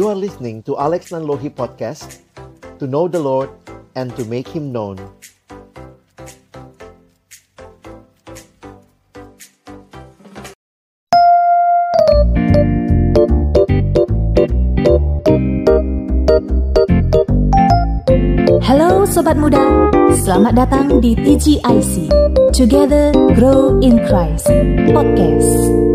You are listening to Alex Nanlohi Podcast To know the Lord and to make Him known. Halo Sobat Muda, selamat datang di TGIC Together Grow in Christ. Podcast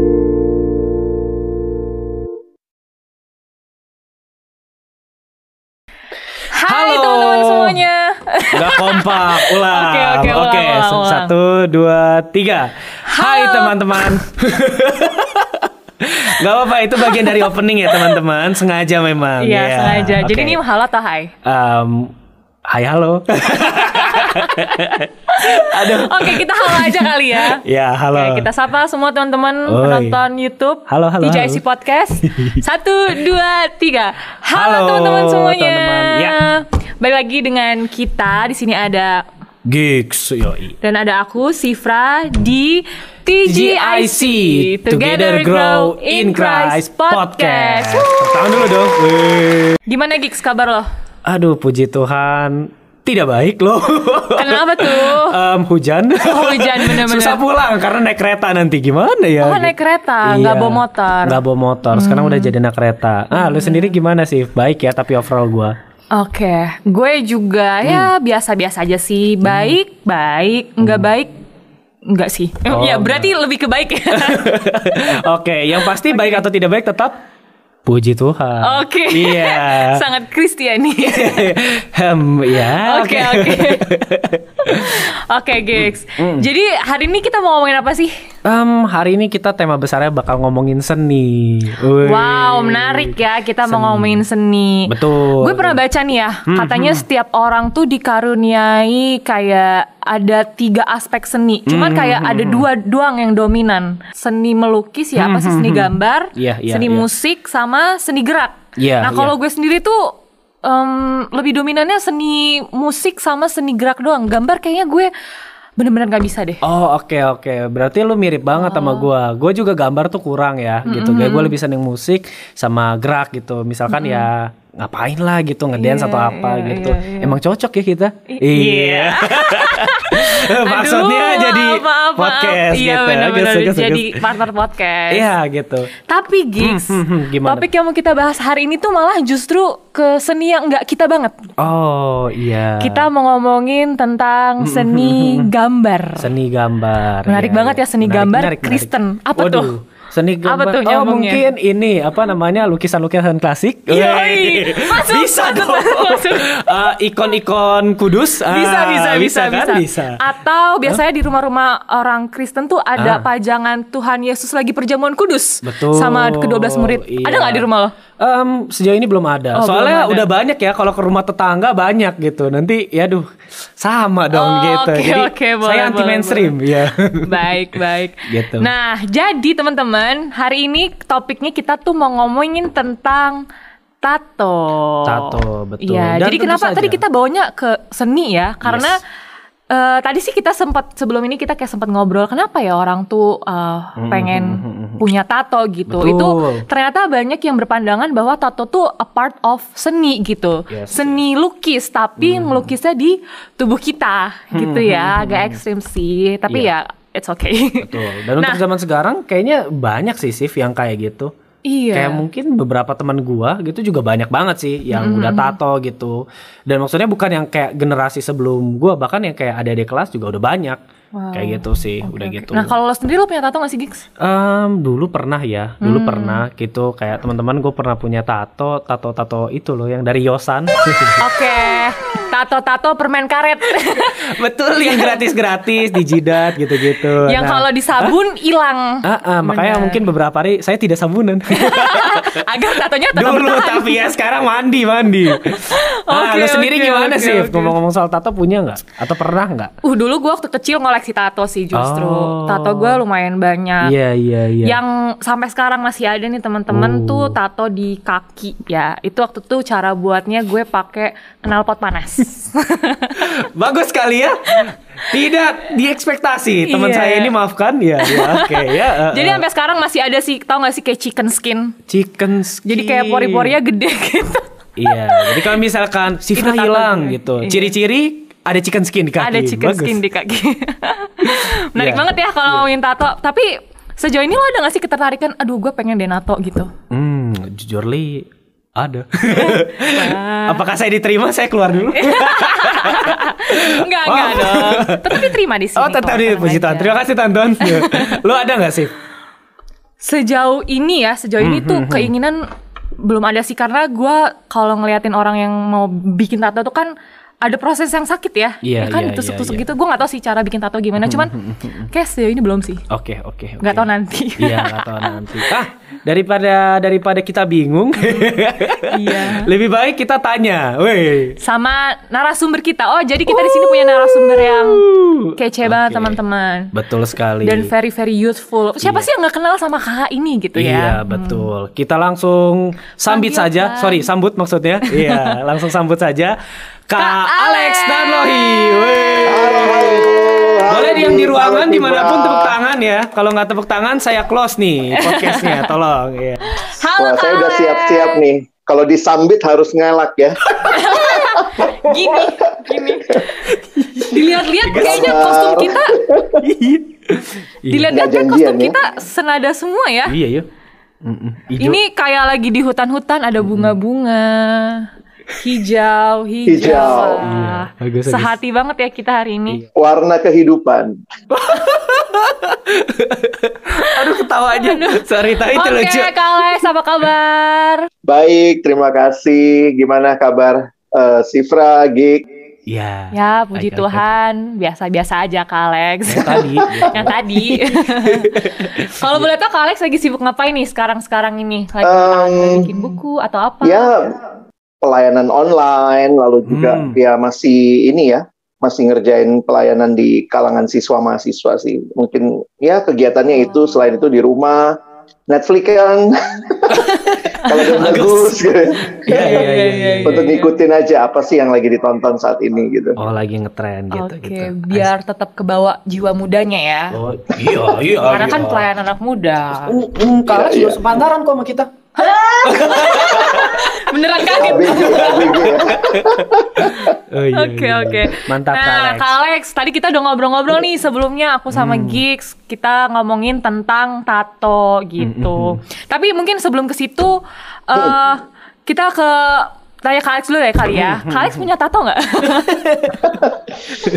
tiga. Hai teman-teman. Gak apa-apa, itu bagian dari opening ya teman-teman. Sengaja memang. Iya, Ya, sengaja. Jadi oke. ini halo atau hai? Em, hai halo. Aduh. Oke, kita halo aja kali ya. Ya, halo. Oke, kita sapa semua teman-teman penonton YouTube Halo, halo, TJIC halo. Podcast. Satu, dua, tiga. Halo, Halo, teman-teman semuanya. teman-teman. Ya. Balik lagi dengan kita. Di sini ada Gigs, yoi. dan ada aku Sifra di TGIC Together Grow in Christ Podcast. Tepuk Tangan dulu dong. Gimana Gigs kabar lo? Aduh, puji Tuhan. Tidak baik loh. Kenapa tuh? Em, hujan. Oh, hujan, bener-bener. Susah pulang karena naik kereta nanti gimana ya? Oh, naik kereta, nggak bawa motor. Hmm. Nggak bawa motor. Sekarang udah jadi anak kereta. Ah, lu sendiri gimana sih? Baik ya, tapi overall gua. Oke, gue juga Hmm. ya biasa-biasa aja sih. Baik, baik, nggak baik, nggak sih. Oh, ya berarti lebih ke baik ya. Oke, yang pasti baik atau tidak baik tetap puji Tuhan. Oke. Iya. Sangat Kristiani. Hem, ya. Oke, oke. Oke, gigs. Hmm. Jadi hari ini kita mau ngomongin apa sih? Em, hari ini kita tema besarnya bakal ngomongin seni. Wih. Wow, menarik ya. Kita mau ngomongin seni. Betul. Gue pernah baca nih ya, Hmm, katanya setiap orang tuh dikaruniai kayak ada tiga aspek seni. Cuman Hmm, kayak ada dua doang yang dominan. Seni melukis ya, apa sih seni gambar, Hmm, Iya, iya, seni iya. musik sama seni gerak. Iya, nah, kalau iya. gue sendiri tuh em, lebih dominannya seni musik sama seni gerak doang. Gambar kayaknya gue bener-bener gak bisa deh. Oh oke oke berarti lu mirip banget Oh. sama gua. Gua juga gambar tuh kurang ya gitu. Kayak gue lebih seneng musik sama gerak gitu. Misalkan ya ngapain lah gitu ngedance Iya, atau apa iya, gitu. iya, iya. Emang cocok ya kita? iya. Maksudnya Aduh, jadi maaf, maaf, maaf. podcast Iya gitu. bener-bener Bagus, bagus, jadi partner podcast. Iya gitu. Tapi gigs, Hmm, hmm, hmm, gimana? topik yang mau kita bahas hari ini tuh malah justru ke seni yang nggak kita banget. Oh iya. Kita mau ngomongin tentang seni gambar. seni gambar. Menarik Iya, banget iya. ya seni Menarik, gambar menarik, menarik. Kristen. Apa Waduh, tuh? Seni Apa gambar. tuh oh mungkin ini apa namanya lukisan-lukisan klasik. Yoi. Masuk, bisa masuk, dong. masuk. Eh, ikon-ikon kudus. Ah, Bisa, bisa, bisa, kan? Bisa. Atau biasanya di rumah-rumah orang Kristen tuh ada Ah. pajangan Tuhan Yesus lagi perjamuan kudus. Betul. Sama kedua belas murid. Iya. Ada nggak di rumah lo? Em, sejauh ini belum ada. Oh, Soalnya belum ada. udah banyak ya kalau ke rumah tetangga banyak gitu. Nanti ya duh sama Oh, dong gitu. oke, Jadi oke, boleh, saya anti boleh, mainstream ya. baik, baik. Gitu. Nah, jadi teman-teman, hari ini topiknya kita tuh mau ngomongin tentang tato. Tato, betul. Dan jadi kenapa saja. tadi kita bawanya ke seni ya? Karena eh, tadi sih kita sempat sebelum ini kita kayak sempat ngobrol kenapa ya orang tuh eh, pengen punya tato gitu. Hmm, Betul. Itu ternyata banyak yang berpandangan bahwa tato tuh a part of seni gitu. Yes, seni lukis tapi Hmm. ngelukisnya di tubuh kita gitu ya. Agak ekstrim sih, tapi Iya. ya it's okay. Betul. Dan untuk Nah. zaman sekarang kayaknya banyak sih Sif yang kayak gitu. Iya. Kayak mungkin beberapa teman gua gitu juga banyak banget sih yang udah tato gitu. Dan maksudnya bukan yang kayak generasi sebelum gua bahkan yang kayak adik-adik kelas juga udah banyak. Wow. Kayak gitu sih, udah gitu. Nah kalau lo sendiri lo punya tato gak sih Gigs? Em, dulu pernah ya, dulu Hmm. pernah gitu kayak teman-teman gue pernah punya tato, tato-tato itu loh yang dari Yosan. Oke, tato-tato permen karet. Betul yang gratis-gratis di jidat gitu-gitu. yang Nah, kalau disabun hilang. ah, ah, makanya Bener. mungkin beberapa hari saya tidak sabunan. Agar tatonya tetap dulu bertahan. tapi ya sekarang mandi mandi. ah, Oke, lu sendiri oke, gimana oke, sih? oke. Ngomong-ngomong soal tato punya nggak? Atau pernah nggak? Uh dulu gue waktu kecil ngoleksi tato sih justru. Oh. Tato gue lumayan banyak. Iya iya iya. Yang sampai sekarang masih ada nih teman-teman Oh. tuh tato di kaki ya. Itu waktu tuh cara buatnya gue pakai knalpot panas. Bagus sekali ya. Tidak diekspektasi teman Iya. saya ini maafkan ya. ya Oke ya. eh, Jadi eh. sampai sekarang masih ada sih, tau gak sih kayak chicken skin? chicken skin. Jadi kayak pori-porinya gede gitu. Iya. Jadi kalau misalkan tato hilang gitu, Iya. ciri-ciri ada chicken skin di kaki. Ada chicken Bagus. skin di kaki. Menarik Iya. banget ya kalau ngomongin tato. Tapi sejauh ini lo ada gak sih ketertarikan? Aduh, gue pengen deh nato gitu. Hmm, jujur li ada. Apakah saya diterima? Saya keluar dulu. enggak, enggak Oh. dong. Tetapi terima di sini. oh, tetap di puji Tuhan. Terima kasih Tanton. Lo ada nggak sih? Sejauh ini ya, sejauh ini Hmm, tuh keinginan belum ada sih karena gue kalau ngeliatin orang yang mau bikin tato tuh kan ada proses yang sakit ya, Iya, ya kan iya, ditusuk-tusuk iya, iya. gitu. Gue nggak tahu sih cara bikin tato gimana, cuman kayak sejauh ini belum sih. Oke, oke, oke. Nggak tahu nanti. Iya, nggak tahu nanti. Ah, daripada daripada kita bingung, Iya. lebih baik kita tanya. Weh. Sama narasumber kita. Oh, jadi kita di sini punya narasumber yang kece banget Oke. teman-teman. Betul sekali. Dan very very youthful. Siapa sih yang nggak kenal sama kakak ini gitu Iya ya? betul. Kita langsung sambit Panggil saja. kan. Sorry, sambut maksudnya. iya, langsung sambut saja. Kak, Kak Alex. Danlohi. Wey. Boleh diam di ruangan di mana pun tepuk tangan ya. Kalau nggak tepuk tangan saya close nih podcastnya. Tolong. Iya. Halo Wah, Kak saya udah siap-siap nih. Kalau disambit harus ngelak ya. Gini, gini. Dilihat-lihat kayaknya kostum kita, Iya. dilihat-lihat kan kostum ya. kita senada semua ya. Iya yuk. Mm-mm. Ijo. Ini kayak lagi di hutan-hutan ada bunga-bunga. Hijau, hijau. Hijau. Iya, bagus, bagus. Sehati banget ya kita hari ini. Warna kehidupan. Aduh ketawanya. Sorry tapi itu Oke, lucu. Kak Alex, apa kabar? Baik, terima kasih. Gimana kabar eh, Sifra, Gig? Iya. Ya, puji Baik, baik, Tuhan. Biasa-biasa aja, Kak Alex. baik. Tadi. Yang tadi. Kalau boleh tahu Kak Alex lagi sibuk ngapain nih sekarang-sekarang ini? Lagi Em, bikin buku atau apa? Ya, pelayanan online, lalu juga Hmm. ya masih ini ya, masih ngerjain pelayanan di kalangan siswa mahasiswa sih. Mungkin ya kegiatannya itu selain itu di rumah, Netflix kan. Kalau udah bagus gitu. Iya iya iya. iya. Untuk ngikutin aja apa sih yang lagi ditonton saat ini gitu. Oh lagi ngetren gitu Oke, gitu. biar tetap kebawa jiwa mudanya ya. Oh iya iya. Karena iya. kan pelayanan anak muda. Alex Iya, juga iya. sepantaran kok sama kita. Beneran kaget. Oh, iya, Oke iya. oke. Mantap Kak Nah, Alex. Kak Alex, tadi kita udah ngobrol-ngobrol nih sebelumnya aku sama Hmm. Gigs kita ngomongin tentang tato gitu. Hmm, Tapi mungkin sebelum ke situ eh kita ke tanya Kak Alex dulu ya kali ya. Hmm, Kak Alex punya tato nggak?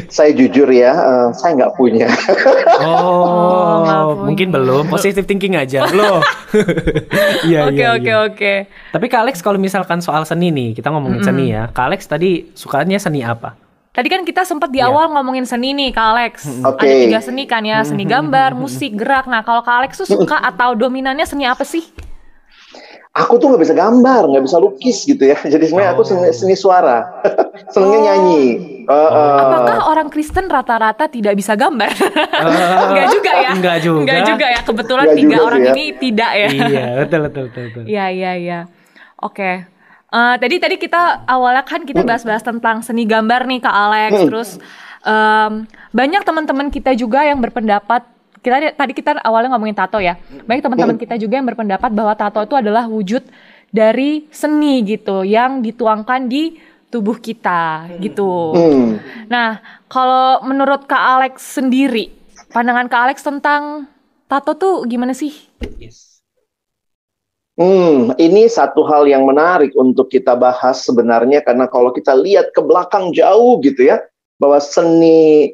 Saya jujur ya, eh, saya nggak punya. Oh, punya. mungkin belum. Positive thinking aja. Loh. Iya Oke iya. oke iya. oke. Tapi Kak Alex kalau misalkan soal seni nih, kita ngomongin seni ya. Kak Alex tadi sukanya seni apa? Tadi kan kita sempat di Iya. awal ngomongin seni nih Kak Alex. Oke. Ada tiga seni kan ya, seni gambar, musik, gerak. Nah kalau Kak Alex tuh suka atau dominannya seni apa sih? Aku tuh nggak bisa gambar, nggak bisa lukis gitu ya. Jadi sebenarnya aku seni, seni suara, senengnya Oh. nyanyi. Eh, eh, Apakah orang Kristen rata-rata tidak bisa gambar? Enggak juga ya? Enggak juga. Enggak juga ya. Kebetulan Enggak tiga orang ya. ini tidak ya. iya, betul betul betul. betul. Iya iya iya. Oke. Eh, tadi tadi kita awalnya kan kita bahas-bahas tentang seni gambar nih Kak Alex. Terus em, banyak teman-teman kita juga yang berpendapat kita tadi kita awalnya ngomongin tato ya. Banyak teman-teman kita juga yang berpendapat bahwa tato itu adalah wujud dari seni gitu yang dituangkan di tubuh kita gitu. hmm. Nah, kalau menurut Kak Alex sendiri, pandangan Kak Alex tentang tato tuh gimana sih? Hmm, ini satu hal yang menarik untuk kita bahas sebenarnya karena kalau kita lihat ke belakang jauh gitu ya, bahwa seni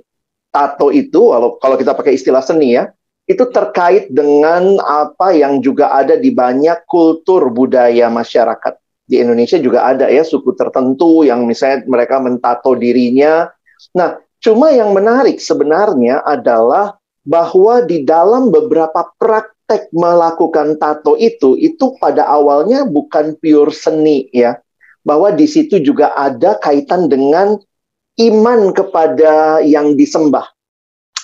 tato itu, walau kalau kita pakai istilah seni ya, itu terkait dengan apa yang juga ada di banyak kultur budaya masyarakat. Di Indonesia juga ada ya suku tertentu yang misalnya mereka mentato dirinya. Nah, cuma yang menarik sebenarnya adalah bahwa di dalam beberapa praktek melakukan tato itu, itu pada awalnya bukan pure seni ya. Bahwa di situ juga ada kaitan dengan iman kepada yang disembah.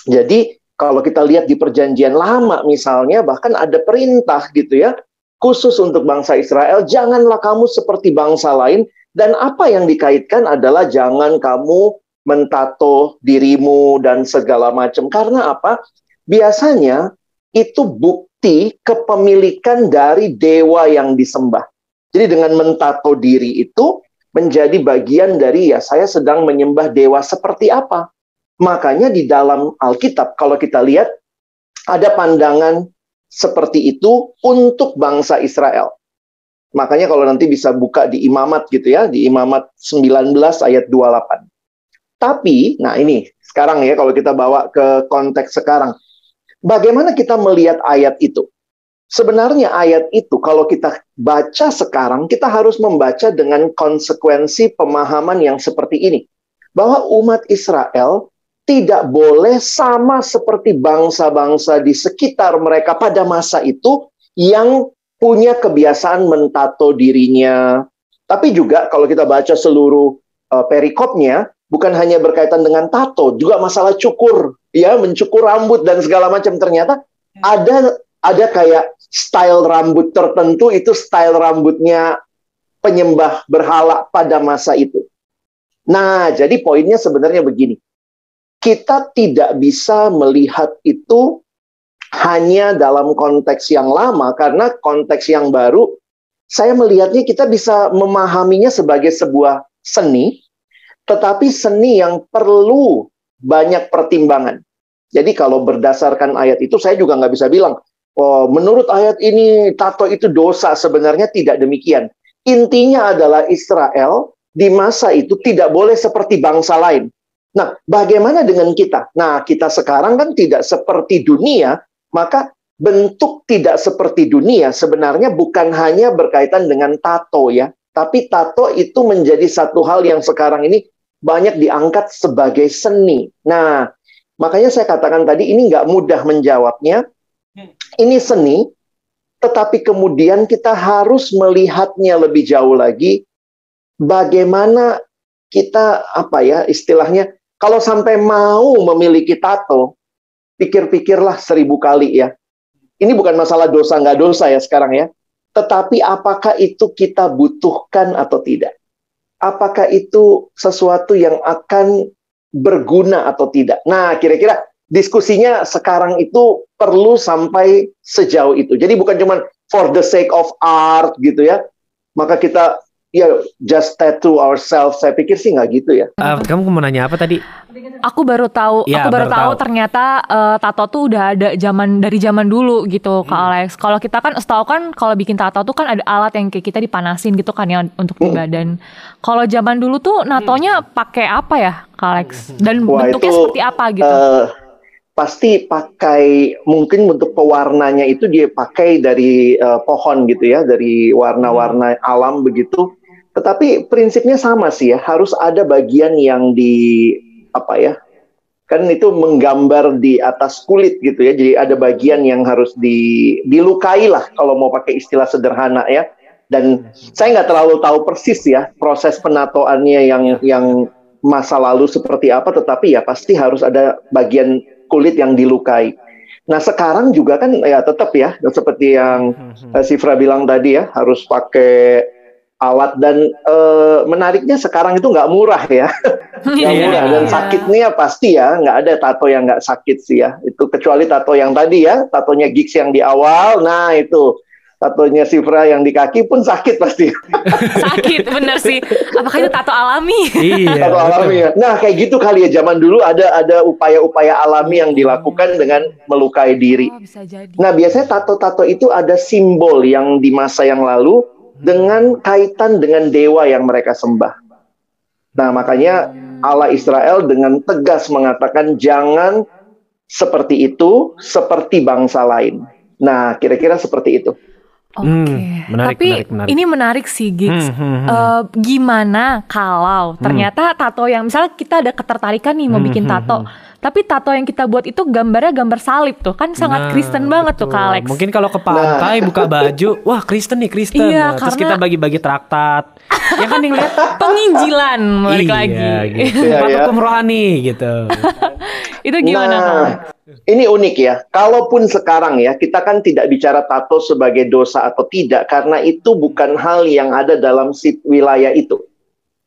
Jadi kalau kita lihat di perjanjian lama misalnya, bahkan ada perintah gitu ya, khusus untuk bangsa Israel, janganlah kamu seperti bangsa lain Dan apa yang dikaitkan adalah jangan kamu mentato dirimu dan segala macam. Karena apa? Biasanya itu bukti kepemilikan dari dewa yang disembah. Jadi dengan mentato diri itu menjadi bagian dari ya saya sedang menyembah dewa seperti apa. Makanya di dalam Alkitab kalau kita lihat ada pandangan seperti itu untuk bangsa Israel. Makanya kalau nanti bisa buka di Imamat gitu ya, di Imamat 19 ayat 28. Tapi, nah ini sekarang ya kalau kita bawa ke konteks sekarang. Bagaimana kita melihat ayat itu? Sebenarnya ayat itu kalau kita baca sekarang, kita harus membaca dengan konsekuensi pemahaman yang seperti ini. Bahwa umat Israel tidak boleh sama seperti bangsa-bangsa di sekitar mereka pada masa itu yang punya kebiasaan mentato dirinya. Tapi juga kalau kita baca seluruh uh, perikopnya, bukan hanya berkaitan dengan tato, juga masalah cukur, ya mencukur rambut dan segala macam. Ternyata ada ada kayak style rambut tertentu itu style rambutnya penyembah berhala pada masa itu. Nah, jadi poinnya sebenarnya begini. Kita tidak bisa melihat itu hanya dalam konteks yang lama karena konteks yang baru saya melihatnya kita bisa memahaminya sebagai sebuah seni tetapi seni yang perlu banyak pertimbangan. Jadi kalau berdasarkan ayat itu saya juga nggak bisa bilang oh menurut ayat ini tato itu dosa sebenarnya tidak demikian. Intinya adalah Israel di masa itu tidak boleh seperti bangsa lain. Nah, bagaimana dengan kita? Nah, kita sekarang kan tidak seperti dunia maka bentuk tidak seperti dunia sebenarnya bukan hanya berkaitan dengan tato ya, tapi tato itu menjadi satu hal yang sekarang ini banyak diangkat sebagai seni. Nah, makanya saya katakan tadi ini nggak mudah menjawabnya. Ini seni, tetapi kemudian kita harus melihatnya lebih jauh lagi. Bagaimana kita apa ya istilahnya kalau sampai mau memiliki tato, pikir-pikirlah seribu kali ya. Ini bukan masalah dosa nggak dosa ya sekarang ya. Tetapi apakah itu kita butuhkan atau tidak? Apakah itu sesuatu yang akan berguna atau tidak? Nah, kira-kira diskusinya sekarang itu perlu sampai sejauh itu. Jadi bukan cuma for the sake of art gitu ya. Maka kita ya just tattoo ourselves. Saya pikir sih nggak gitu ya. Uh, kamu mau nanya apa tadi? Aku baru tahu, ya, aku baru, baru tahu, tahu ternyata uh, tato tuh udah ada zaman dari zaman dulu gitu, hmm. Kak Alex. Kalau kita kan setahu kan kalau bikin tato tuh kan ada alat yang kayak kita dipanasin gitu kan ya untuk di hmm. badan. Kalau zaman dulu tuh natonya hmm. pakai apa ya, Kak Alex? Dan Wah, bentuknya itu, seperti apa gitu? Uh, pasti pakai mungkin untuk pewarnanya itu dia pakai dari uh, pohon gitu ya, dari warna-warna alam begitu tetapi prinsipnya sama sih ya, harus ada bagian yang di apa ya? Kan itu menggambar di atas kulit gitu ya. Jadi ada bagian yang harus di dilukai lah kalau mau pakai istilah sederhana ya. Dan saya nggak terlalu tahu persis ya proses penatoannya yang yang masa lalu seperti apa, tetapi ya pasti harus ada bagian kulit yang dilukai. Nah sekarang juga kan ya tetap ya seperti yang uh, Sifra bilang tadi ya harus pakai alat dan e, menariknya sekarang itu nggak murah ya. Nggak yeah. murah dan sakitnya pasti ya nggak ada tato yang nggak sakit sih ya. Itu kecuali tato yang tadi ya tatonya gigs yang di awal nah itu tatonya Sifra yang di kaki pun sakit pasti sakit bener sih apakah itu tato alami iya tato alami ya nah kayak gitu kali ya zaman dulu ada ada upaya-upaya alami yang dilakukan dengan melukai diri oh, bisa jadi. nah biasanya tato-tato itu ada simbol yang di masa yang lalu dengan kaitan dengan dewa yang mereka sembah. Nah, makanya Allah Israel dengan tegas mengatakan jangan seperti itu, seperti bangsa lain. Nah, kira-kira seperti itu. Oke, okay. hmm, menarik, tapi menarik, menarik. ini menarik sih, Gigs. Hmm, hmm, hmm. Uh, gimana kalau hmm. ternyata tato yang misalnya kita ada ketertarikan nih mau hmm, bikin hmm, tato, hmm, hmm tapi tato yang kita buat itu gambarnya gambar salib tuh kan sangat nah, Kristen banget betul. tuh Kak Alex. Mungkin kalau ke pantai nah. buka baju, wah Kristen nih Kristen. Iya, nah, Terus kita bagi-bagi traktat. ya kan yang lihat penginjilan balik iya, lagi. Gitu. ya, ya. rohani gitu. itu gimana nah, Kak Alex? Ini unik ya. Kalaupun sekarang ya kita kan tidak bicara tato sebagai dosa atau tidak karena itu bukan hal yang ada dalam wilayah itu.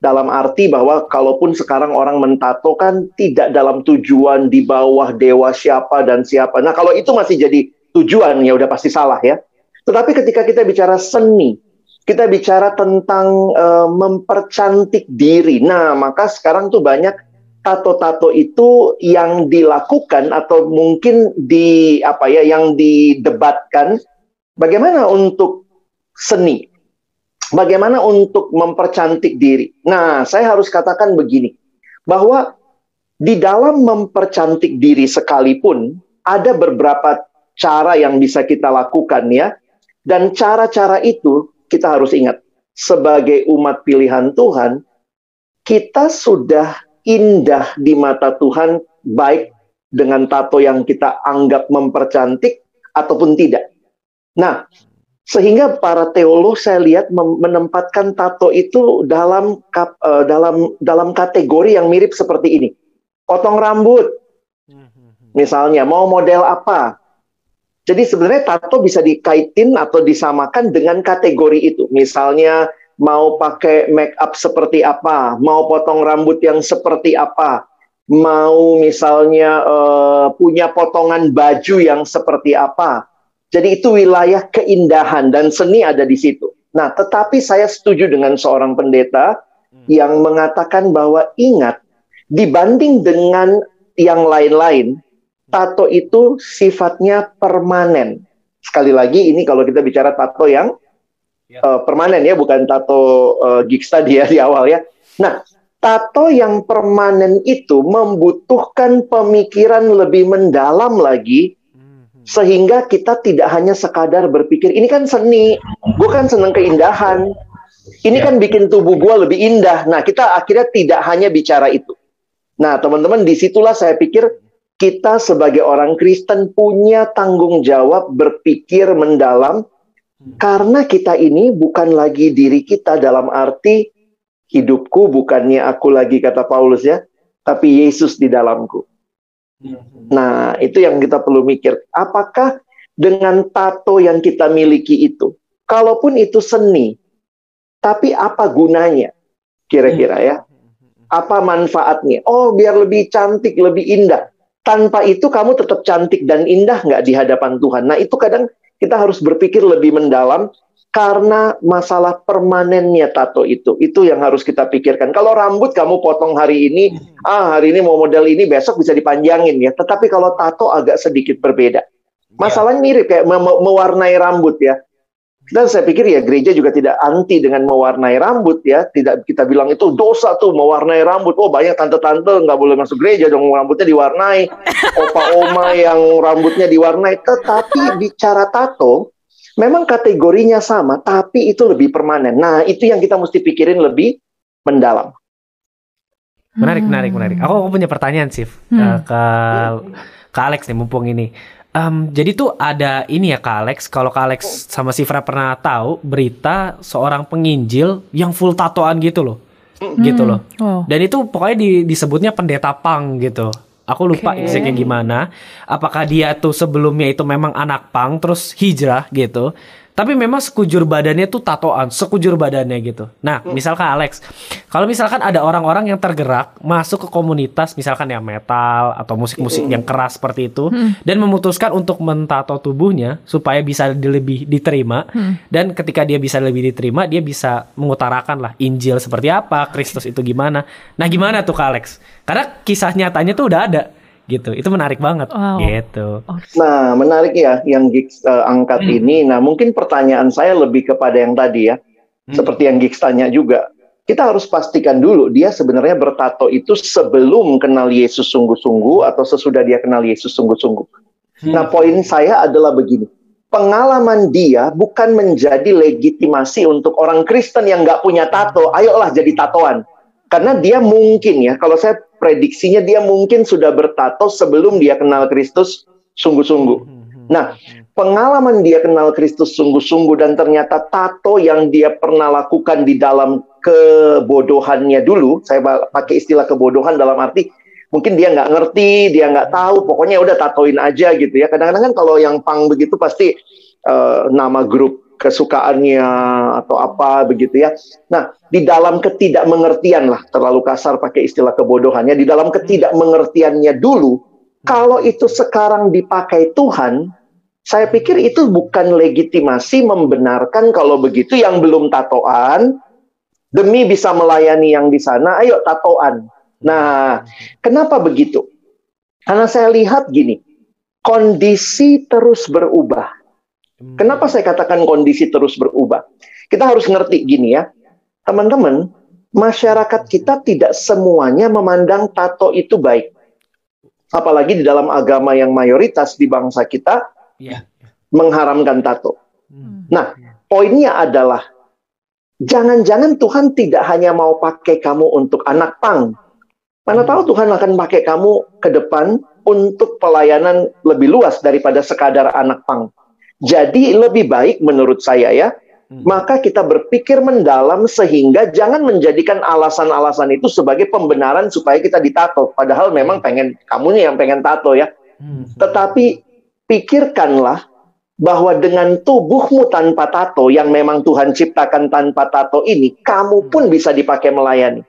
dalam arti bahwa kalaupun sekarang orang mentato kan tidak dalam tujuan di bawah dewa siapa dan siapa. Nah kalau itu masih jadi tujuan ya udah pasti salah ya. Tetapi ketika kita bicara seni, kita bicara tentang uh, mempercantik diri. Nah maka sekarang tuh banyak tato-tato itu yang dilakukan atau mungkin di apa ya yang didebatkan bagaimana untuk seni Bagaimana untuk mempercantik diri? Nah, saya harus katakan begini, bahwa di dalam mempercantik diri sekalipun ada beberapa cara yang bisa kita lakukan ya. Dan cara-cara itu kita harus ingat, sebagai umat pilihan Tuhan, kita sudah indah di mata Tuhan baik dengan tato yang kita anggap mempercantik ataupun tidak. Nah, sehingga para teolog saya lihat menempatkan tato itu dalam uh, dalam dalam kategori yang mirip seperti ini. Potong rambut. Misalnya mau model apa? Jadi sebenarnya tato bisa dikaitin atau disamakan dengan kategori itu. Misalnya mau pakai make up seperti apa, mau potong rambut yang seperti apa, mau misalnya uh, punya potongan baju yang seperti apa jadi itu wilayah keindahan dan seni ada di situ. Nah, tetapi saya setuju dengan seorang pendeta hmm. yang mengatakan bahwa ingat dibanding dengan yang lain-lain, tato itu sifatnya permanen. Sekali lagi ini kalau kita bicara tato yang ya. uh, permanen ya, bukan tato uh, gigs tadi ya di awal ya. Nah, tato yang permanen itu membutuhkan pemikiran lebih mendalam lagi sehingga kita tidak hanya sekadar berpikir ini kan seni, gue kan seneng keindahan, ini kan bikin tubuh gue lebih indah. Nah kita akhirnya tidak hanya bicara itu. Nah teman-teman di situlah saya pikir kita sebagai orang Kristen punya tanggung jawab berpikir mendalam karena kita ini bukan lagi diri kita dalam arti hidupku bukannya aku lagi kata Paulus ya, tapi Yesus di dalamku. Nah, itu yang kita perlu mikir. Apakah dengan tato yang kita miliki itu, kalaupun itu seni, tapi apa gunanya? Kira-kira ya. Apa manfaatnya? Oh, biar lebih cantik, lebih indah. Tanpa itu kamu tetap cantik dan indah nggak di hadapan Tuhan. Nah, itu kadang kita harus berpikir lebih mendalam karena masalah permanennya tato itu. Itu yang harus kita pikirkan. Kalau rambut kamu potong hari ini, hmm. ah hari ini mau model ini, besok bisa dipanjangin ya. Tetapi kalau tato agak sedikit berbeda. Ya. Masalahnya mirip kayak me mewarnai rambut ya. Dan saya pikir ya gereja juga tidak anti dengan mewarnai rambut ya. Tidak kita bilang itu dosa tuh mewarnai rambut. Oh banyak tante-tante nggak boleh masuk gereja dong rambutnya diwarnai. Opa-oma yang rambutnya diwarnai. Tetapi bicara tato, memang kategorinya sama, tapi itu lebih permanen. Nah, itu yang kita mesti pikirin lebih mendalam. Menarik, menarik, menarik. Aku, aku punya pertanyaan, sih hmm. uh, ke ke Alex nih, mumpung ini. Um, jadi tuh ada ini ya Kak Alex, kalau Kak Alex sama Sifra pernah tahu berita seorang penginjil yang full tatoan gitu loh. Hmm. Gitu loh. Oh. Dan itu pokoknya di, disebutnya pendeta pang gitu. Aku lupa okay. kayak gimana. Apakah dia tuh sebelumnya itu memang anak pang terus hijrah gitu. Tapi memang sekujur badannya tuh tatoan, sekujur badannya gitu. Nah, hmm. misalkan Alex, kalau misalkan ada orang-orang yang tergerak masuk ke komunitas misalkan yang metal atau musik-musik hmm. yang keras seperti itu hmm. dan memutuskan untuk mentato tubuhnya supaya bisa lebih diterima hmm. dan ketika dia bisa lebih diterima, dia bisa mengutarakan lah Injil seperti apa, Kristus itu gimana. Nah, gimana tuh Kak Alex? Karena kisah nyatanya tuh udah ada gitu. Itu menarik banget. Wow. gitu. Nah menarik ya yang Gigs uh, angkat hmm. ini. Nah mungkin pertanyaan saya lebih kepada yang tadi ya. Hmm. seperti yang Gigs tanya juga. Kita harus pastikan dulu dia sebenarnya bertato itu sebelum kenal Yesus sungguh-sungguh atau sesudah dia kenal Yesus sungguh-sungguh. Hmm. nah poin saya adalah begini. Pengalaman dia bukan menjadi legitimasi untuk orang Kristen yang nggak punya tato. Ayolah jadi tatoan. Karena dia mungkin ya kalau saya prediksinya dia mungkin sudah bertato sebelum dia kenal Kristus sungguh-sungguh. Hmm, hmm, hmm. Nah, pengalaman dia kenal Kristus sungguh-sungguh dan ternyata tato yang dia pernah lakukan di dalam kebodohannya dulu, saya pakai istilah kebodohan dalam arti mungkin dia nggak ngerti, dia nggak tahu, pokoknya udah tatoin aja gitu ya. Kadang-kadang kan kalau yang pang begitu pasti uh, nama grup kesukaannya atau apa begitu ya. Nah, di dalam ketidakmengertian lah, terlalu kasar pakai istilah kebodohannya, di dalam ketidakmengertiannya dulu, kalau itu sekarang dipakai Tuhan, saya pikir itu bukan legitimasi membenarkan kalau begitu yang belum tatoan, demi bisa melayani yang di sana, ayo tatoan. Nah, kenapa begitu? Karena saya lihat gini, kondisi terus berubah. Kenapa saya katakan kondisi terus berubah? Kita harus ngerti gini ya, teman-teman, masyarakat kita tidak semuanya memandang tato itu baik. Apalagi di dalam agama yang mayoritas di bangsa kita Iya. mengharamkan tato. Hmm. Nah, poinnya adalah jangan-jangan Tuhan tidak hanya mau pakai kamu untuk anak pang. Mana tahu Tuhan akan pakai kamu ke depan untuk pelayanan lebih luas daripada sekadar anak pang. Jadi lebih baik menurut saya ya, Hmm. maka kita berpikir mendalam sehingga jangan menjadikan alasan-alasan itu sebagai pembenaran supaya kita ditato. Padahal memang pengen kamu nih yang pengen tato ya. Hmm. Tetapi pikirkanlah bahwa dengan tubuhmu tanpa tato yang memang Tuhan ciptakan tanpa tato ini, kamu pun bisa dipakai melayani.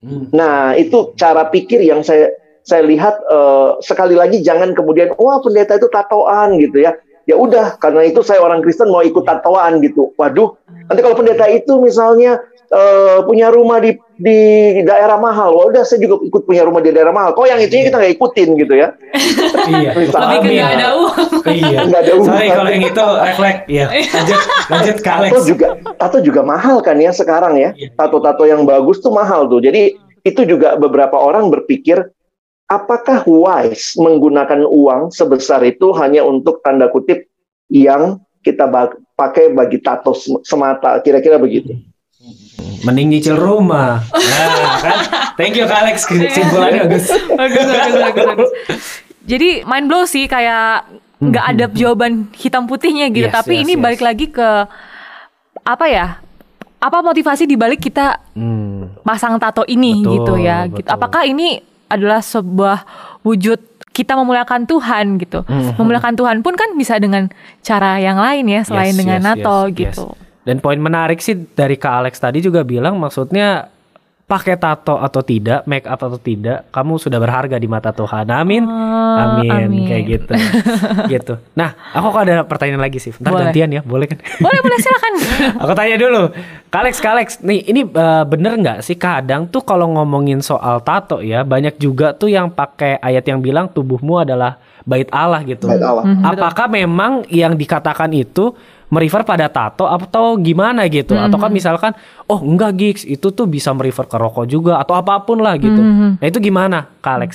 Hmm. Nah, itu cara pikir yang saya saya lihat eh, sekali lagi jangan kemudian wah pendeta itu tatoan gitu ya. Ya udah, karena itu saya orang Kristen mau ikut tatoan gitu. Waduh, nanti kalau pendeta itu misalnya eh, punya rumah di di daerah mahal, wah udah saya juga ikut punya rumah di daerah mahal. Kok yang itunya kita nggak ikutin gitu ya? Iya. Lebih ke Paham ya? nggak ada uang. Iya. Nggak ada uang. Sorry kalau yang itu refleks. Iya. Lanjut, lanjut ke Alex. Tato juga tato juga mahal kan ya sekarang ya. Iya. Tato-tato yang bagus tuh mahal tuh. Jadi itu juga beberapa orang berpikir apakah wise menggunakan uang sebesar itu hanya untuk tanda kutip yang kita pakai bagi tato sem- semata kira-kira begitu. Mending nyicil rumah. Nah, kan? Thank you Kak Alex. Kesimpulannya bagus. bagus, bagus, bagus, bagus. Jadi mind blow sih kayak nggak ada jawaban hitam putihnya gitu. Yes, Tapi yes, ini yes. balik lagi ke apa ya? Apa motivasi dibalik kita Hmm. pasang tato ini Betul, gitu ya? Gitu. betul. Apakah ini adalah sebuah wujud kita memuliakan Tuhan gitu? Mhm. Memuliakan Tuhan pun kan bisa dengan cara yang lain ya selain Yes, dengan yes, nato yes, gitu. yes. Dan poin menarik sih dari Kak Alex tadi juga bilang maksudnya pakai tato atau tidak, make up atau tidak, kamu sudah berharga di mata Tuhan. Amin. Oh, amin. amin. Kayak gitu. gitu. Nah, aku kok ada pertanyaan lagi sih. Ntar Boleh. gantian ya, boleh kan? Boleh boleh silakan. Aku tanya dulu, Kak Alex, Kak Alex, nih ini eh, bener nggak sih kadang tuh kalau ngomongin soal tato ya banyak juga tuh yang pakai ayat yang bilang tubuhmu adalah bait Allah gitu. Bait Allah. Mhm, betul. Apakah memang yang dikatakan itu merefer pada tato atau gimana gitu? Atau kan misalkan, oh enggak gigs itu tuh bisa merefer ke rokok juga atau apa pun lah gitu. Mhm. Nah itu gimana, Kak Alex?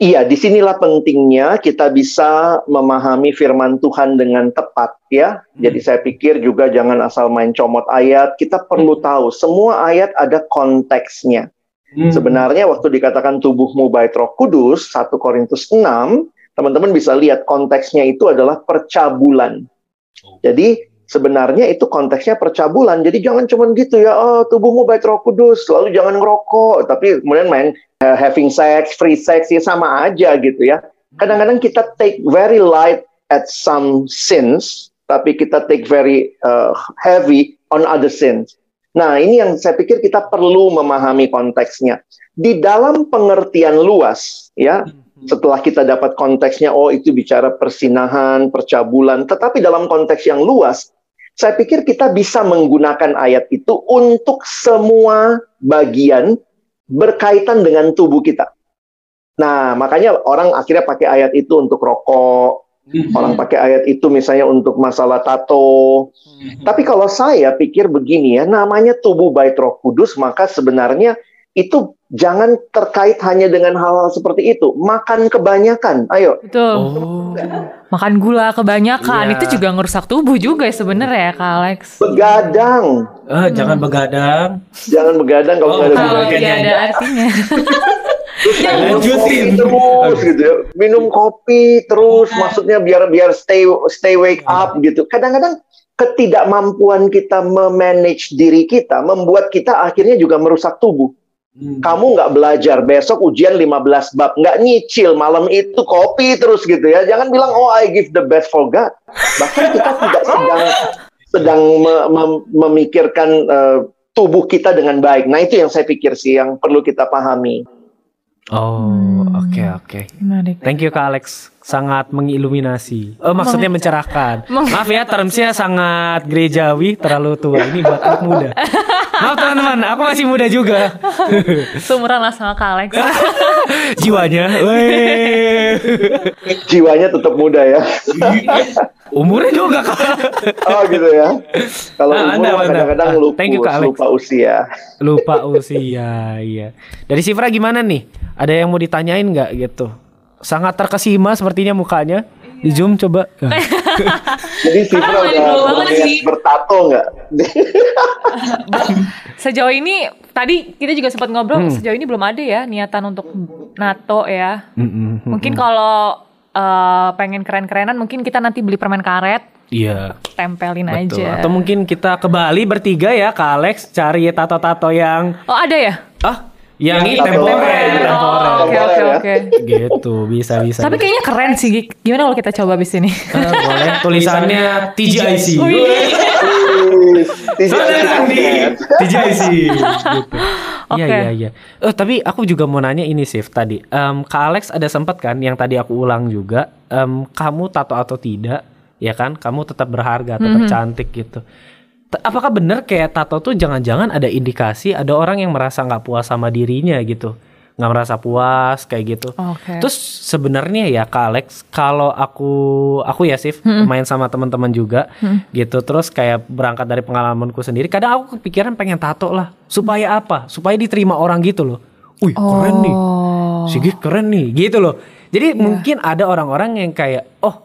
Iya, di sinilah pentingnya kita bisa memahami firman Tuhan dengan tepat ya. Jadi saya pikir juga jangan asal main comot ayat. Kita perlu tahu semua ayat ada konteksnya. Sebenarnya waktu dikatakan tubuhmu bait Roh Kudus 1 Korintus 6, teman-teman bisa lihat konteksnya itu adalah percabulan. Jadi sebenarnya itu konteksnya percabulan. Jadi jangan cuman gitu ya, oh tubuhmu bait Roh Kudus, lalu jangan ngerokok, tapi kemudian main uh, having sex, free sex ya sama aja gitu ya. Kadang-kadang kita take very light at some sins, tapi kita take very uh, heavy on other sins. Nah, ini yang saya pikir kita perlu memahami konteksnya. Di dalam pengertian luas, ya, setelah kita dapat konteksnya, oh itu bicara persinahan, percabulan, tetapi dalam konteks yang luas, saya pikir kita bisa menggunakan ayat itu untuk semua bagian berkaitan dengan tubuh kita. Nah, makanya orang akhirnya pakai ayat itu untuk rokok, orang pakai ayat itu misalnya untuk masalah tato. Tapi kalau saya pikir begini ya, namanya tubuh bait Roh Kudus, maka sebenarnya itu jangan terkait hanya dengan hal-hal seperti itu. Makan kebanyakan, ayo. Betul. Oh. Makan gula kebanyakan Iya. itu juga ngerusak tubuh juga ya sebenarnya ya Kak Alex. Begadang, Eh, jangan begadang. jangan begadang kalau Oh, nggak ada kalau tidak ada artinya. Minum Lanjutin. kopi terus gitu ya. Minum kopi terus maksudnya biar biar stay stay wake up gitu. Kadang-kadang ketidakmampuan kita memanage diri kita membuat kita akhirnya juga merusak tubuh. Hmm. Kamu nggak belajar besok ujian 15 bab, nggak nyicil malam itu kopi terus gitu ya. Jangan bilang oh I give the best for God. Bahkan kita tidak sedang sedang me me memikirkan uh, tubuh kita dengan baik. Nah itu yang saya pikir sih yang perlu kita pahami. Oh, oke hmm. oke. Okay, Thank you Kak Alex, sangat mengiluminasi. Oh, maksudnya mencerahkan. Maaf ya, termsnya sangat gerejawi, terlalu tua. Ini buat anak muda. Maaf teman-teman, aku masih muda juga. Sumuran lah sama Kak Alex. Jiwanya, Jiwanya tetap muda ya. Umurnya juga kak. Oh gitu ya. Kalau nah, umur kadang-kadang lupa, Thank you, Kak Alex. lupa usia. Lupa usia, iya. Dari Sifra gimana nih? Ada yang mau ditanyain nggak gitu? Sangat terkesima sepertinya mukanya. Di zoom coba. Jadi Sifra udah bertato nggak? sejauh ini tadi kita juga sempat ngobrol. Hmm. Sejauh ini belum ada ya niatan untuk nato ya. Hmm, hmm, hmm, mungkin kalau uh, pengen keren-kerenan, mungkin kita nanti beli permen karet. Iya. Tempelin Betul. aja. Atau mungkin kita ke Bali bertiga ya, Kak Alex cari tato-tato yang. Oh ada ya? Ah yang ini temporer, temporer. Oke oke oke. Gitu bisa bisa. Tapi kayaknya keren sih. Gimana kalau kita coba abis ini? Uh, boleh. Tulisannya TGIC. TGIC. Iya iya iya. Eh tapi aku juga mau nanya ini sih tadi. Um, Kak Alex ada sempat kan yang tadi aku ulang juga. Um, kamu tato atau tidak? Ya kan? Kamu tetap berharga, tetap mm -hmm. cantik gitu apakah benar kayak tato tuh jangan-jangan ada indikasi ada orang yang merasa nggak puas sama dirinya gitu nggak merasa puas kayak gitu. Okay. Terus sebenarnya ya Kak Alex, kalau aku aku ya Sif hmm. main sama teman-teman juga hmm. gitu, terus kayak berangkat dari pengalamanku sendiri, kadang aku kepikiran pengen tato lah. Supaya apa? Supaya diterima orang gitu loh. Wih, oh. keren nih. Oh. Sigit keren nih, gitu loh. Jadi yeah. mungkin ada orang-orang yang kayak, "Oh,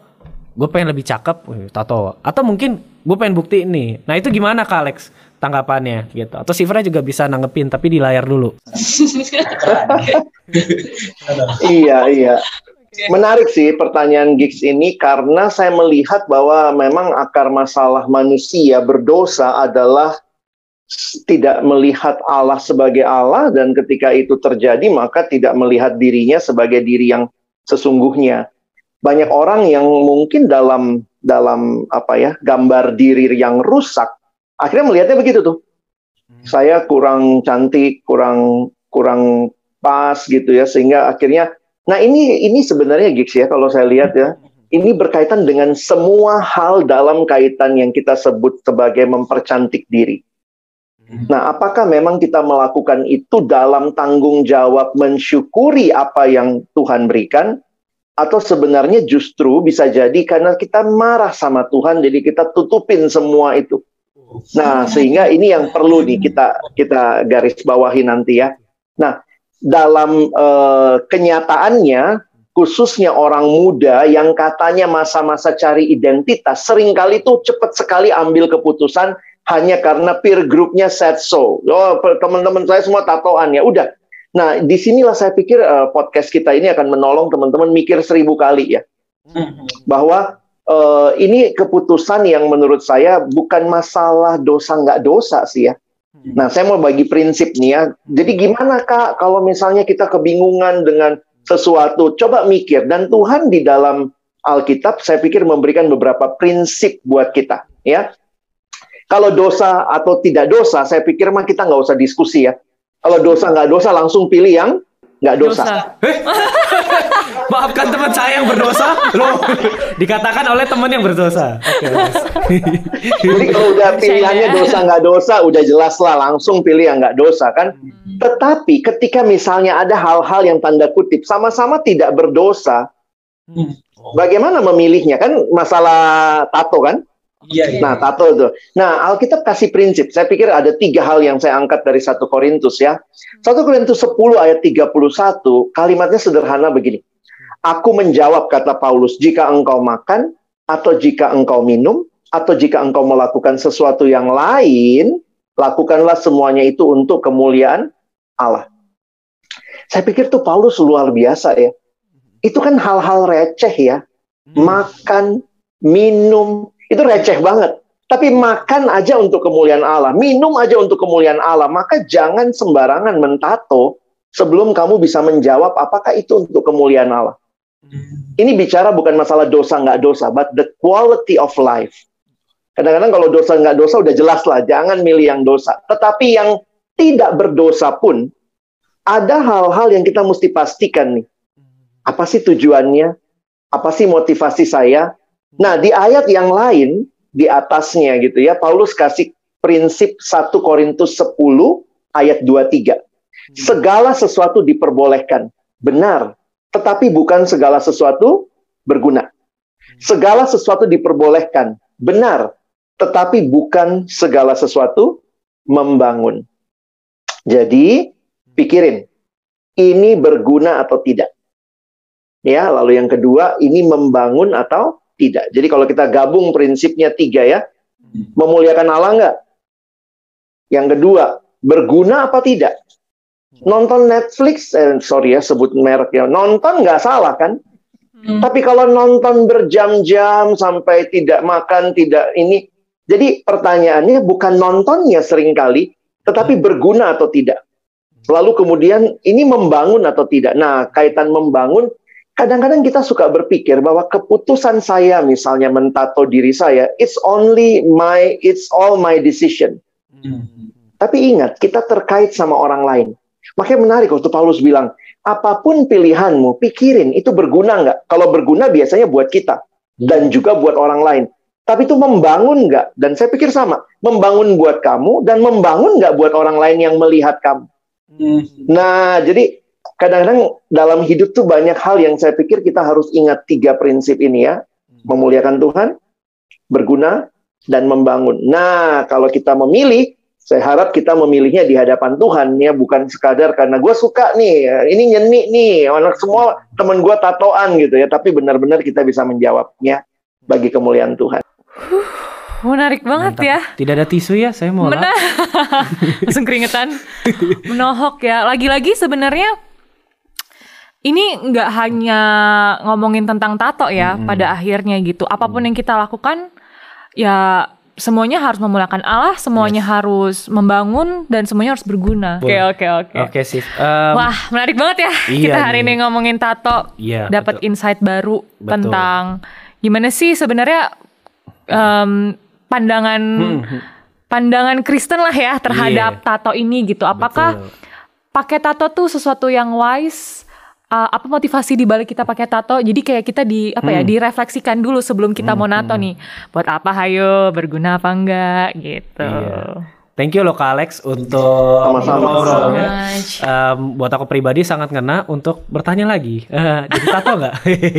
gue pengen lebih cakep, tato." Atau mungkin gue pengen bukti ini. Nah itu gimana Kak Alex tanggapannya gitu? Atau Sifra juga bisa nanggepin tapi di layar dulu. iya iya. Menarik sih pertanyaan Gigs ini karena saya melihat bahwa memang akar masalah manusia berdosa adalah tidak melihat Allah sebagai Allah dan ketika itu terjadi maka tidak melihat dirinya sebagai diri yang sesungguhnya. Banyak orang yang mungkin dalam dalam apa ya gambar diri yang rusak akhirnya melihatnya begitu tuh hmm. saya kurang cantik kurang kurang pas gitu ya sehingga akhirnya nah ini ini sebenarnya gigs ya kalau saya lihat ya ini berkaitan dengan semua hal dalam kaitan yang kita sebut sebagai mempercantik diri hmm. Nah, apakah memang kita melakukan itu dalam tanggung jawab mensyukuri apa yang Tuhan berikan, atau sebenarnya justru bisa jadi karena kita marah sama Tuhan jadi kita tutupin semua itu. Nah, sehingga ini yang perlu nih kita kita garis bawahi nanti ya. Nah, dalam uh, kenyataannya khususnya orang muda yang katanya masa-masa cari identitas sering kali tuh cepat sekali ambil keputusan hanya karena peer groupnya said so. Oh, teman-teman saya semua tatoan ya. Udah, Nah, di sinilah saya pikir uh, podcast kita ini akan menolong teman-teman mikir seribu kali ya, hmm. bahwa uh, ini keputusan yang menurut saya bukan masalah dosa nggak dosa sih ya. Hmm. Nah, saya mau bagi prinsip nih ya. Jadi gimana kak kalau misalnya kita kebingungan dengan sesuatu, coba mikir dan Tuhan di dalam Alkitab saya pikir memberikan beberapa prinsip buat kita ya. Kalau dosa atau tidak dosa, saya pikir mah kita nggak usah diskusi ya. Kalau dosa nggak dosa langsung pilih yang nggak dosa. dosa. Eh? Maafkan teman saya yang berdosa. Loh, dikatakan oleh teman yang berdosa. Okay, Jadi kalau udah pilihannya dosa nggak dosa, udah jelas lah langsung pilih yang nggak dosa kan. Hmm. Tetapi ketika misalnya ada hal-hal yang tanda kutip sama-sama tidak berdosa, hmm. bagaimana memilihnya kan masalah tato kan? Iya, iya. Nah, tato itu. Nah, Alkitab kasih prinsip. Saya pikir ada tiga hal yang saya angkat dari satu Korintus ya. Satu Korintus 10 ayat 31, kalimatnya sederhana begini. Aku menjawab kata Paulus, jika engkau makan atau jika engkau minum atau jika engkau melakukan sesuatu yang lain, lakukanlah semuanya itu untuk kemuliaan Allah. Saya pikir tuh Paulus luar biasa ya. Itu kan hal-hal receh ya. Hmm. Makan, minum, itu receh banget. tapi makan aja untuk kemuliaan Allah, minum aja untuk kemuliaan Allah, maka jangan sembarangan mentato sebelum kamu bisa menjawab apakah itu untuk kemuliaan Allah. Ini bicara bukan masalah dosa nggak dosa, but the quality of life. Kadang-kadang kalau dosa nggak dosa udah jelas lah, jangan milih yang dosa. Tetapi yang tidak berdosa pun, ada hal-hal yang kita mesti pastikan nih. Apa sih tujuannya? Apa sih motivasi saya? Nah, di ayat yang lain, di atasnya gitu ya. Paulus kasih prinsip 1 Korintus 10 ayat 23. Segala sesuatu diperbolehkan. Benar. Tetapi bukan segala sesuatu berguna. Segala sesuatu diperbolehkan. Benar. Tetapi bukan segala sesuatu membangun. Jadi, pikirin. Ini berguna atau tidak. Ya, lalu yang kedua, ini membangun atau tidak. Jadi kalau kita gabung prinsipnya tiga ya, memuliakan Allah enggak? Yang kedua, berguna apa tidak? Nonton Netflix, eh, sorry ya sebut merek ya, nonton nggak salah kan? Hmm. Tapi kalau nonton berjam-jam sampai tidak makan, tidak ini, jadi pertanyaannya bukan nontonnya sering kali, tetapi berguna atau tidak. Lalu kemudian ini membangun atau tidak. Nah, kaitan membangun kadang-kadang kita suka berpikir bahwa keputusan saya misalnya mentato diri saya it's only my it's all my decision. Hmm. tapi ingat kita terkait sama orang lain. Makanya menarik waktu Paulus bilang apa pun pilihanmu pikirin itu berguna nggak? Kalau berguna biasanya buat kita dan juga buat orang lain. Tapi itu membangun nggak? Dan saya pikir sama membangun buat kamu dan membangun nggak buat orang lain yang melihat kamu? Hmm. nah jadi kadang-kadang dalam hidup tuh banyak hal yang saya pikir kita harus ingat tiga prinsip ini ya. Memuliakan Tuhan, berguna, dan membangun. Nah, kalau kita memilih, saya harap kita memilihnya di hadapan Tuhan ya, bukan sekadar karena gue suka nih, ini nyeni nih, anak semua teman gue tatoan gitu ya, tapi benar-benar kita bisa menjawabnya bagi kemuliaan Tuhan. Menarik banget Mantap. ya. Tidak ada tisu ya, saya mau Benar. Langsung keringetan. Menohok ya. Lagi-lagi sebenarnya ini nggak hanya ngomongin tentang tato ya hmm. pada akhirnya gitu. Apa pun hmm. yang kita lakukan ya semuanya harus memuliakan Allah, semuanya yes. harus membangun dan semuanya harus berguna. Oke oke oke. Oke sih. Um, Wah menarik banget ya iya kita hari nih. ini ngomongin tato, iya, dapat insight baru betul. tentang gimana sih sebenarnya um, pandangan hmm, hmm. pandangan Kristen lah ya terhadap yeah. tato ini gitu. Apakah pakai tato tuh sesuatu yang wise? Uh, apa motivasi di balik kita pakai tato. Jadi kayak kita di apa ya, hmm. ya direfleksikan dulu sebelum kita hmm, mau nato hmm. nih. Buat apa hayo berguna apa enggak gitu. Iya. Thank you loh Kak Alex untuk sama-sama. Um, buat aku pribadi sangat ngena untuk bertanya lagi. Uh, jadi tato nggak?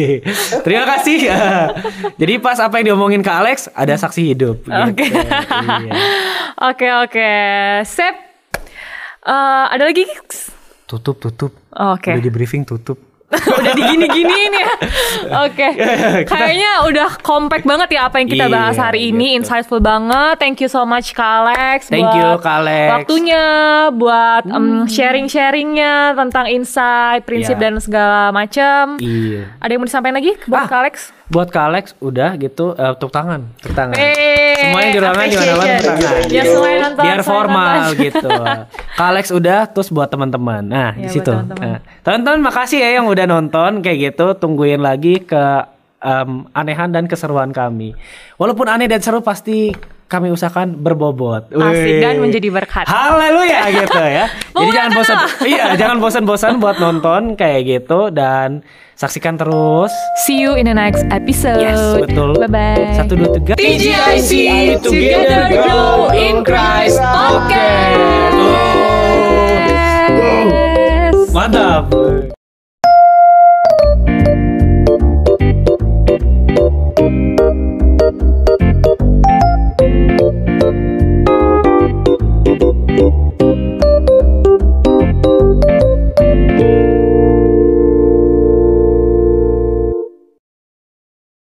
Terima kasih. Uh, jadi pas apa yang diomongin Kak Alex ada saksi hidup. Oke. Gitu. Iya. Oke oke. Sep. Uh, ada lagi? Tutup tutup. Oh, Oke. Okay. Udah di briefing tutup. udah digini-giniin ya. Oke. Okay. Kayaknya udah kompak banget ya apa yang kita iya, bahas hari ini. Gitu. Insightful banget. Thank you so much Kak Alex. Thank buat you Kak Alex. Waktunya buat um, sharing-sharingnya tentang insight, prinsip yeah. dan segala macam. Iya. Ada yang mau disampaikan lagi buat ah, Kak Alex? Buat Kak Alex udah gitu uh, tepuk tangan, tepuk tangan. Hey, Semua yang di ruangan di mana-mana tepuk tangan. Ya, semuanya nonton, Biar formal gitu. Kak Alex udah terus buat teman-teman. Nah, ya, di situ. Nah, teman-teman makasih ya yang udah nonton kayak gitu. Tungguin lagi ke um, anehan dan keseruan kami. Walaupun aneh dan seru pasti kami usahakan berbobot. Asik dan menjadi berkat. Haleluya gitu ya. Jadi jangan bosan. iya, jangan bosan-bosan buat nonton kayak gitu dan saksikan terus. See you in the next episode. Yes, betul. Bye bye. Satu dua tiga. TGIC Together Grow in Christ. Oke. Okay. Oh. Mantap.